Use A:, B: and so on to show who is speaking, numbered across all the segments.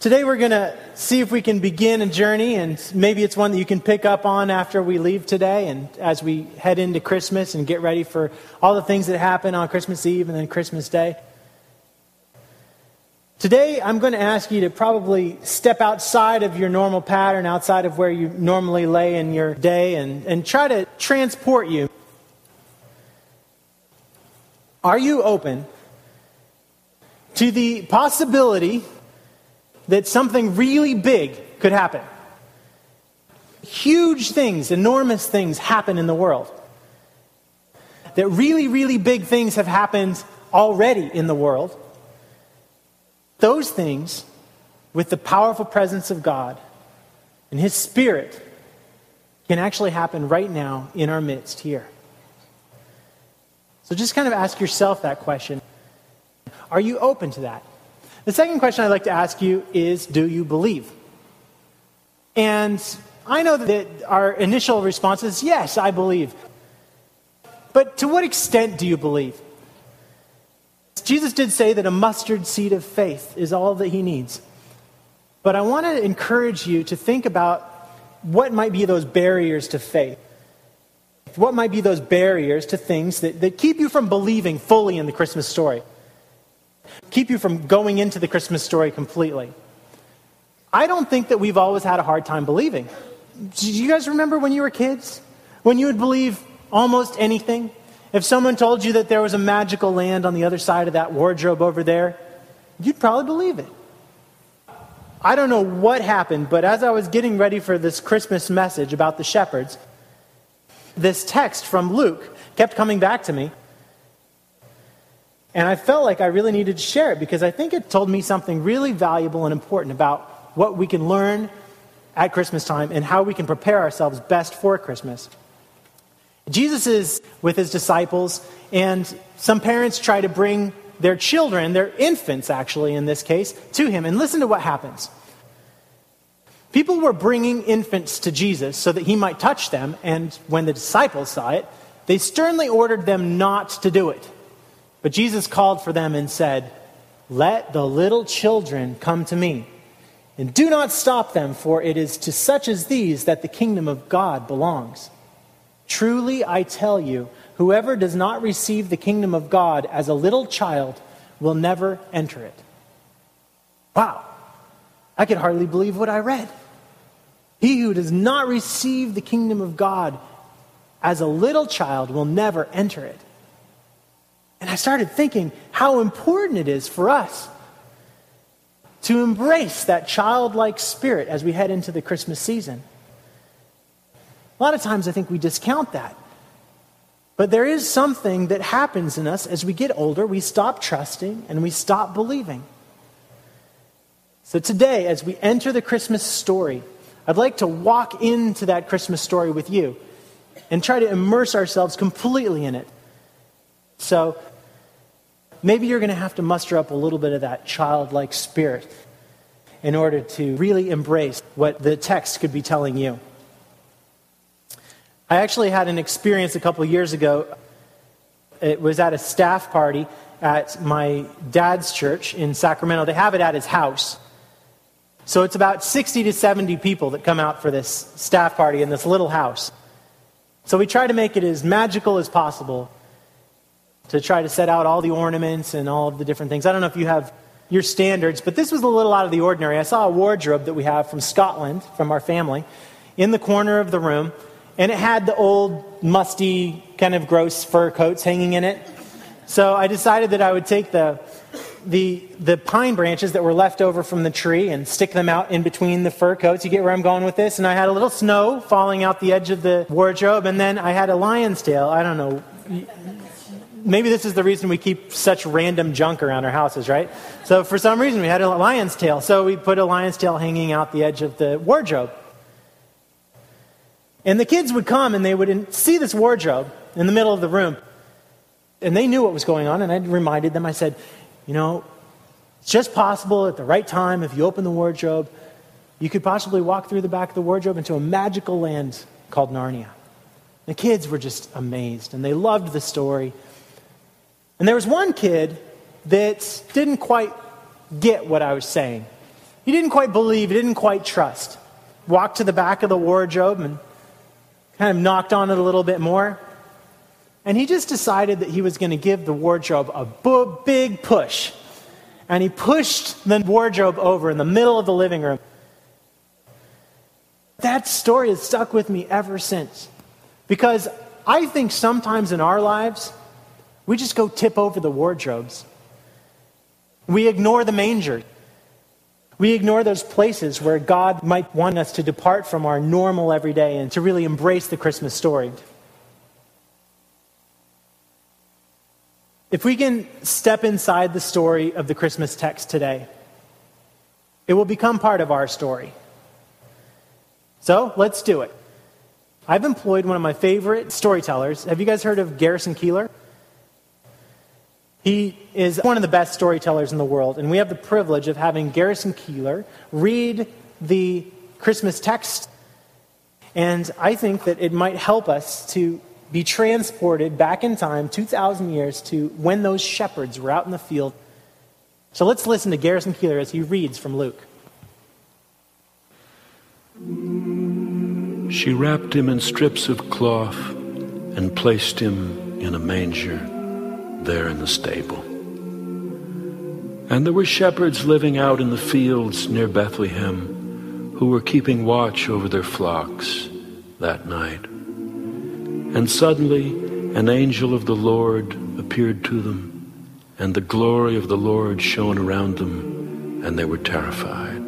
A: Today we're going to see if we can begin a journey, and maybe it's one that you can pick up on after we leave today and as we head into Christmas and get ready for all the things that happen on Christmas Eve and then Christmas Day. Today I'm going to ask you to probably step outside of your normal pattern, outside of where you normally lay in your day, and, and try to transport you. Are you open to the possibility that something really big could happen. Huge things, enormous things happen in the world. That really, really big things have happened already in the world. Those things, with the powerful presence of God and His Spirit, can actually happen right now in our midst here. So just kind of ask yourself that question Are you open to that? The second question I'd like to ask you is Do you believe? And I know that our initial response is yes, I believe. But to what extent do you believe? Jesus did say that a mustard seed of faith is all that he needs. But I want to encourage you to think about what might be those barriers to faith. What might be those barriers to things that, that keep you from believing fully in the Christmas story? Keep you from going into the Christmas story completely. I don't think that we've always had a hard time believing. Do you guys remember when you were kids? When you would believe almost anything? If someone told you that there was a magical land on the other side of that wardrobe over there, you'd probably believe it. I don't know what happened, but as I was getting ready for this Christmas message about the shepherds, this text from Luke kept coming back to me. And I felt like I really needed to share it because I think it told me something really valuable and important about what we can learn at Christmas time and how we can prepare ourselves best for Christmas. Jesus is with his disciples, and some parents try to bring their children, their infants actually in this case, to him. And listen to what happens. People were bringing infants to Jesus so that he might touch them, and when the disciples saw it, they sternly ordered them not to do it. But Jesus called for them and said, Let the little children come to me, and do not stop them, for it is to such as these that the kingdom of God belongs. Truly, I tell you, whoever does not receive the kingdom of God as a little child will never enter it. Wow, I could hardly believe what I read. He who does not receive the kingdom of God as a little child will never enter it. And I started thinking how important it is for us to embrace that childlike spirit as we head into the Christmas season. A lot of times I think we discount that. But there is something that happens in us as we get older. We stop trusting and we stop believing. So today, as we enter the Christmas story, I'd like to walk into that Christmas story with you and try to immerse ourselves completely in it. So maybe you're going to have to muster up a little bit of that childlike spirit in order to really embrace what the text could be telling you. I actually had an experience a couple years ago. It was at a staff party at my dad's church in Sacramento. They have it at his house. So it's about 60 to 70 people that come out for this staff party in this little house. So we try to make it as magical as possible to try to set out all the ornaments and all of the different things. I don't know if you have your standards, but this was a little out of the ordinary. I saw a wardrobe that we have from Scotland, from our family, in the corner of the room, and it had the old, musty, kind of gross fur coats hanging in it. So I decided that I would take the, the, the pine branches that were left over from the tree and stick them out in between the fur coats. You get where I'm going with this? And I had a little snow falling out the edge of the wardrobe, and then I had a lion's tail. I don't know maybe this is the reason we keep such random junk around our houses, right? So for some reason we had a lion's tail. So we put a lion's tail hanging out the edge of the wardrobe. And the kids would come and they would see this wardrobe in the middle of the room. And they knew what was going on. And I reminded them, I said, you know, it's just possible at the right time, if you open the wardrobe, you could possibly walk through the back of the wardrobe into a magical land called Narnia. The kids were just amazed and they loved the story. And there was one kid that didn't quite get what I was saying. He didn't quite believe, he didn't quite trust. Walked to the back of the wardrobe and kind of knocked on it a little bit more. And he just decided that he was going to give the wardrobe a big push. And he pushed the wardrobe over in the middle of the living room. That story has stuck with me ever since. Because I think sometimes in our lives, we just go tip over the wardrobes. We ignore the manger. We ignore those places where God might want us to depart from our normal everyday and to really embrace the Christmas story. If we can step inside the story of the Christmas text today, it will become part of our story. So let's do it. I've employed one of my favorite storytellers. Have you guys heard of Garrison Keillor? He is one of the best storytellers in the world, and we have the privilege of having Garrison Keillor read the Christmas text. And I think that it might help us to be transported back in time, 2,000 years, to when those shepherds were out in the field. So let's listen to Garrison Keillor as he reads from Luke.
B: She wrapped him in strips of cloth and placed him in a manger there in the stable. And there were shepherds living out in the fields near Bethlehem who were keeping watch over their flocks that night. And suddenly an angel of the Lord appeared to them, and the glory of the Lord shone around them, and they were terrified.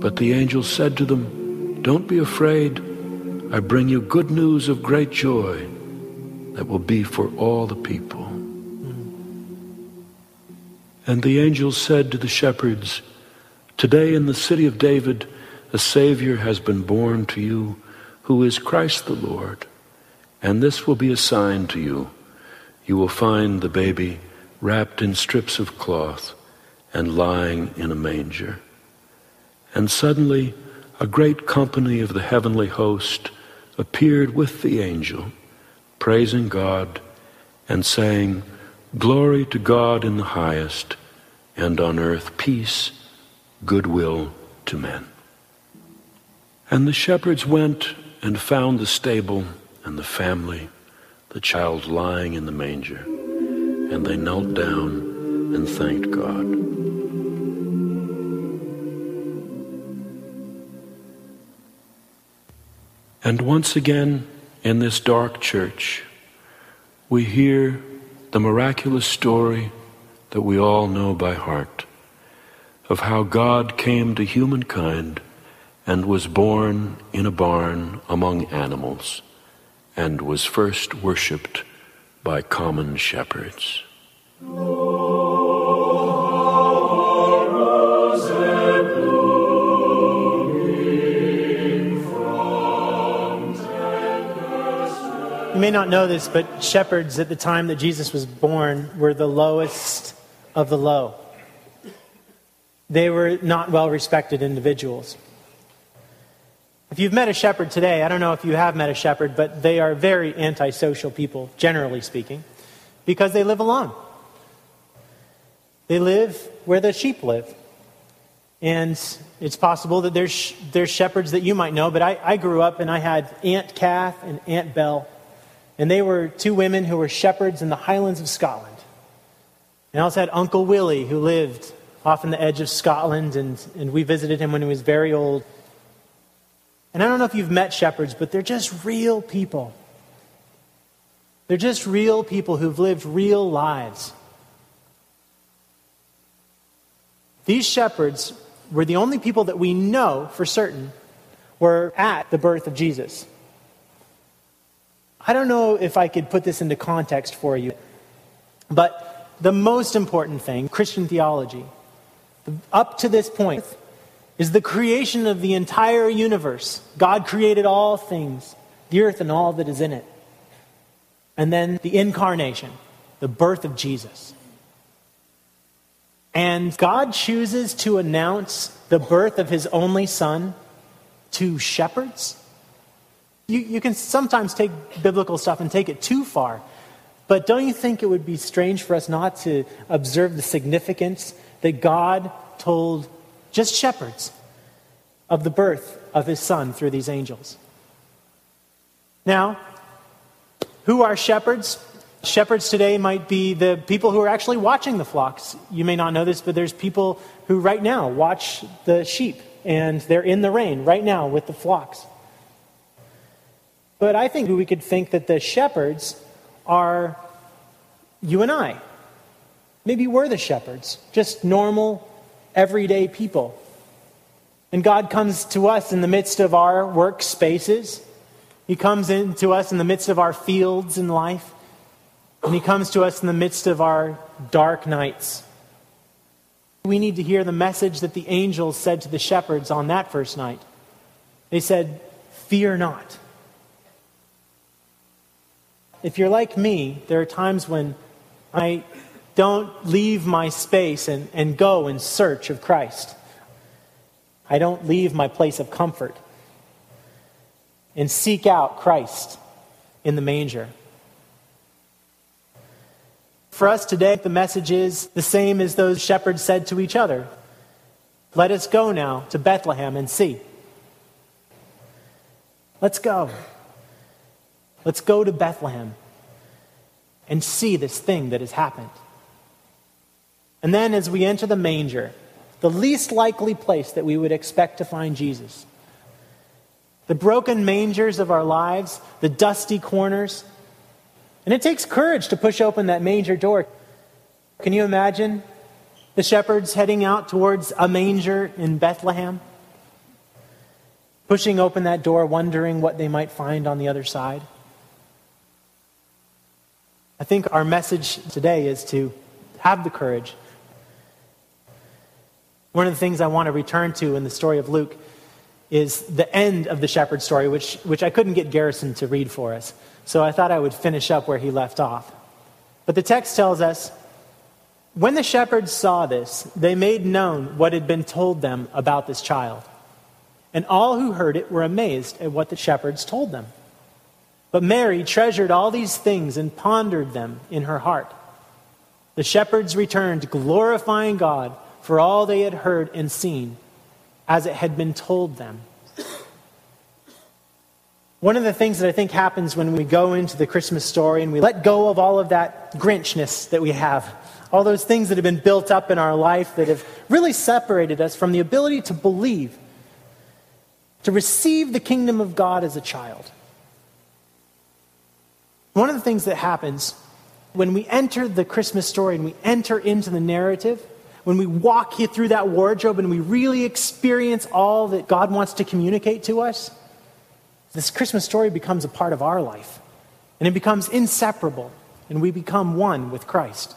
B: But the angel said to them, Don't be afraid. I bring you good news of great joy that will be for all the people. And the angel said to the shepherds, Today in the city of David, a Savior has been born to you, who is Christ the Lord. And this will be a sign to you. You will find the baby wrapped in strips of cloth and lying in a manger. And suddenly a great company of the heavenly host appeared with the angel, praising God and saying, Glory to God in the highest, and on earth peace, goodwill to men. And the shepherds went and found the stable and the family, the child lying in the manger, and they knelt down and thanked God. And once again, in this dark church, we hear the miraculous story that we all know by heart of how God came to humankind and was born in a barn among animals and was first worshipped by common shepherds. You
A: may not know this, but shepherds at the time that Jesus was born were the lowest of the low. They were not well respected individuals. If you've met a shepherd today, I don't know if you have met a shepherd, but they are very antisocial people, generally speaking, because they live alone. They live where the sheep live. And it's possible that there's, there's shepherds that you might know, but I, I grew up and I had Aunt Kath and Aunt Bell. And they were two women who were shepherds in the Highlands of Scotland. And I also had Uncle Willie, who lived off on the edge of Scotland, and, and we visited him when he was very old. And I don't know if you've met shepherds, but they're just real people. They're just real people who've lived real lives. These shepherds were the only people that we know for certain were at the birth of Jesus. I don't know if I could put this into context for you, but the most important thing, Christian theology, up to this point, is the creation of the entire universe. God created all things, the earth and all that is in it. And then the incarnation, the birth of Jesus. And God chooses to announce the birth of his only son to shepherds. You, you can sometimes take biblical stuff and take it too far. But don't you think it would be strange for us not to observe the significance that God told just shepherds, of the birth of his son through these angels. Now, who are shepherds? Shepherds today might be the people who are actually watching the flocks. You may not know this, but there's people who right now watch the sheep, and they're in the rain right now with the flocks. But I think we could think that the shepherds are you and I. Maybe we're the shepherds, just normal, everyday people. And God comes to us in the midst of our workspaces. He comes into us in the midst of our fields in life. And He comes to us in the midst of our dark nights. We need to hear the message that the angels said to the shepherds on that first night. They said, Fear not. If you're like me, there are times when I don't leave my space and, and go in search of Christ. I don't leave my place of comfort and seek out Christ in the manger. For us today, the message is the same as those shepherds said to each other Let us go now to Bethlehem and see. Let's go. Let's go to Bethlehem and see this thing that has happened. And then as we enter the manger, the least likely place that we would expect to find Jesus, the broken mangers of our lives, the dusty corners. And it takes courage to push open that manger door. Can you imagine the shepherds heading out towards a manger in Bethlehem? Pushing open that door, wondering what they might find on the other side. I think our message today is to have the courage. One of the things I want to return to in the story of Luke is the end of the shepherd story, which, which I couldn't get Garrison to read for us. So I thought I would finish up where he left off. But the text tells us when the shepherds saw this, they made known what had been told them about this child. And all who heard it were amazed at what the shepherds told them. But Mary treasured all these things and pondered them in her heart. The shepherds returned, glorifying God for all they had heard and seen, as it had been told them. One of the things that I think happens when we go into the Christmas story and we let go of all of that Grinchness that we have, all those things that have been built up in our life that have really separated us from the ability to believe, to receive the kingdom of God as a child. One of the things that happens when we enter the Christmas story and we enter into the narrative, when we walk through that wardrobe and we really experience all that God wants to communicate to us, this Christmas story becomes a part of our life. And it becomes inseparable, and we become one with Christ.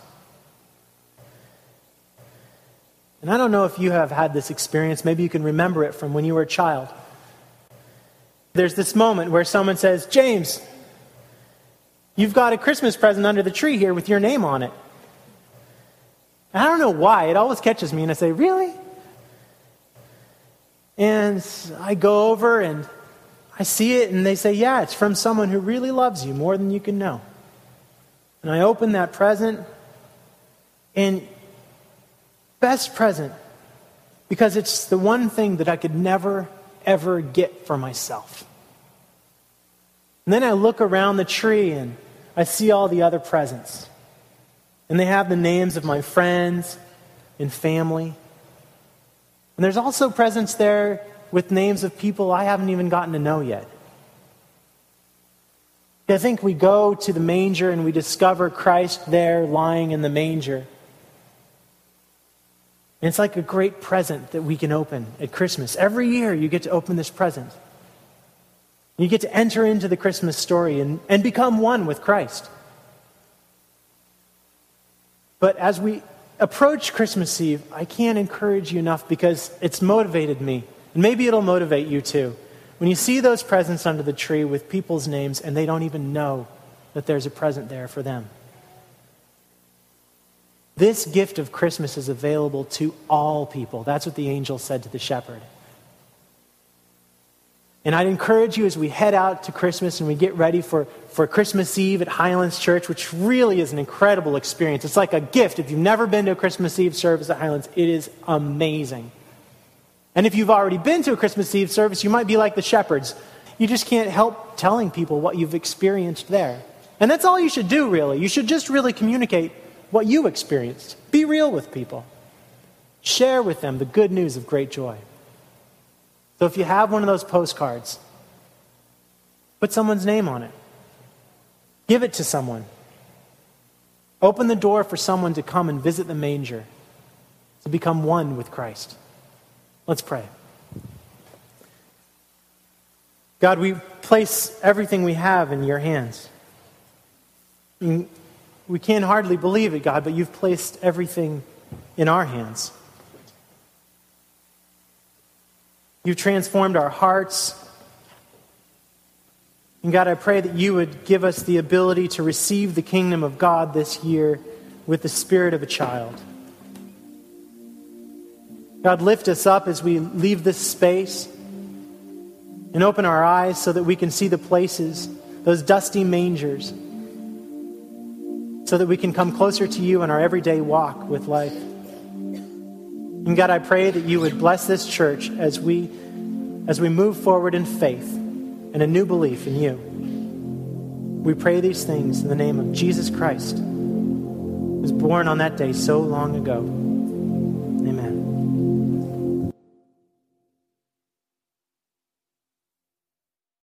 A: And I don't know if you have had this experience. Maybe you can remember it from when you were a child. There's this moment where someone says, James, You've got a Christmas present under the tree here with your name on it. And I don't know why. It always catches me, and I say, Really? And I go over and I see it, and they say, Yeah, it's from someone who really loves you more than you can know. And I open that present, and best present, because it's the one thing that I could never, ever get for myself. And then I look around the tree, and I see all the other presents. And they have the names of my friends and family. And there's also presents there with names of people I haven't even gotten to know yet. I think we go to the manger and we discover Christ there lying in the manger. And it's like a great present that we can open at Christmas. Every year you get to open this present. You get to enter into the Christmas story and, and become one with Christ. But as we approach Christmas Eve, I can't encourage you enough because it's motivated me. And maybe it'll motivate you too. When you see those presents under the tree with people's names and they don't even know that there's a present there for them. This gift of Christmas is available to all people. That's what the angel said to the shepherd. And I'd encourage you as we head out to Christmas and we get ready for, for Christmas Eve at Highlands Church, which really is an incredible experience. It's like a gift. If you've never been to a Christmas Eve service at Highlands, it is amazing. And if you've already been to a Christmas Eve service, you might be like the shepherds. You just can't help telling people what you've experienced there. And that's all you should do, really. You should just really communicate what you experienced. Be real with people. Share with them the good news of great joy. So if you have one of those postcards, put someone's name on it. Give it to someone. Open the door for someone to come and visit the manger, to become one with Christ. Let's pray. God, we place everything we have in your hands. We can't hardly believe it, God, but you've placed everything in our hands. You've transformed our hearts. And God, I pray that you would give us the ability to receive the kingdom of God this year with the spirit of a child. God, lift us up as we leave this space and open our eyes so that we can see the places, those dusty mangers, so that we can come closer to you in our everyday walk with life. And God, I pray that you would bless this church as we, as we move forward in faith and a new belief in you. We pray these things in the name of Jesus Christ, who was born on that day so long ago.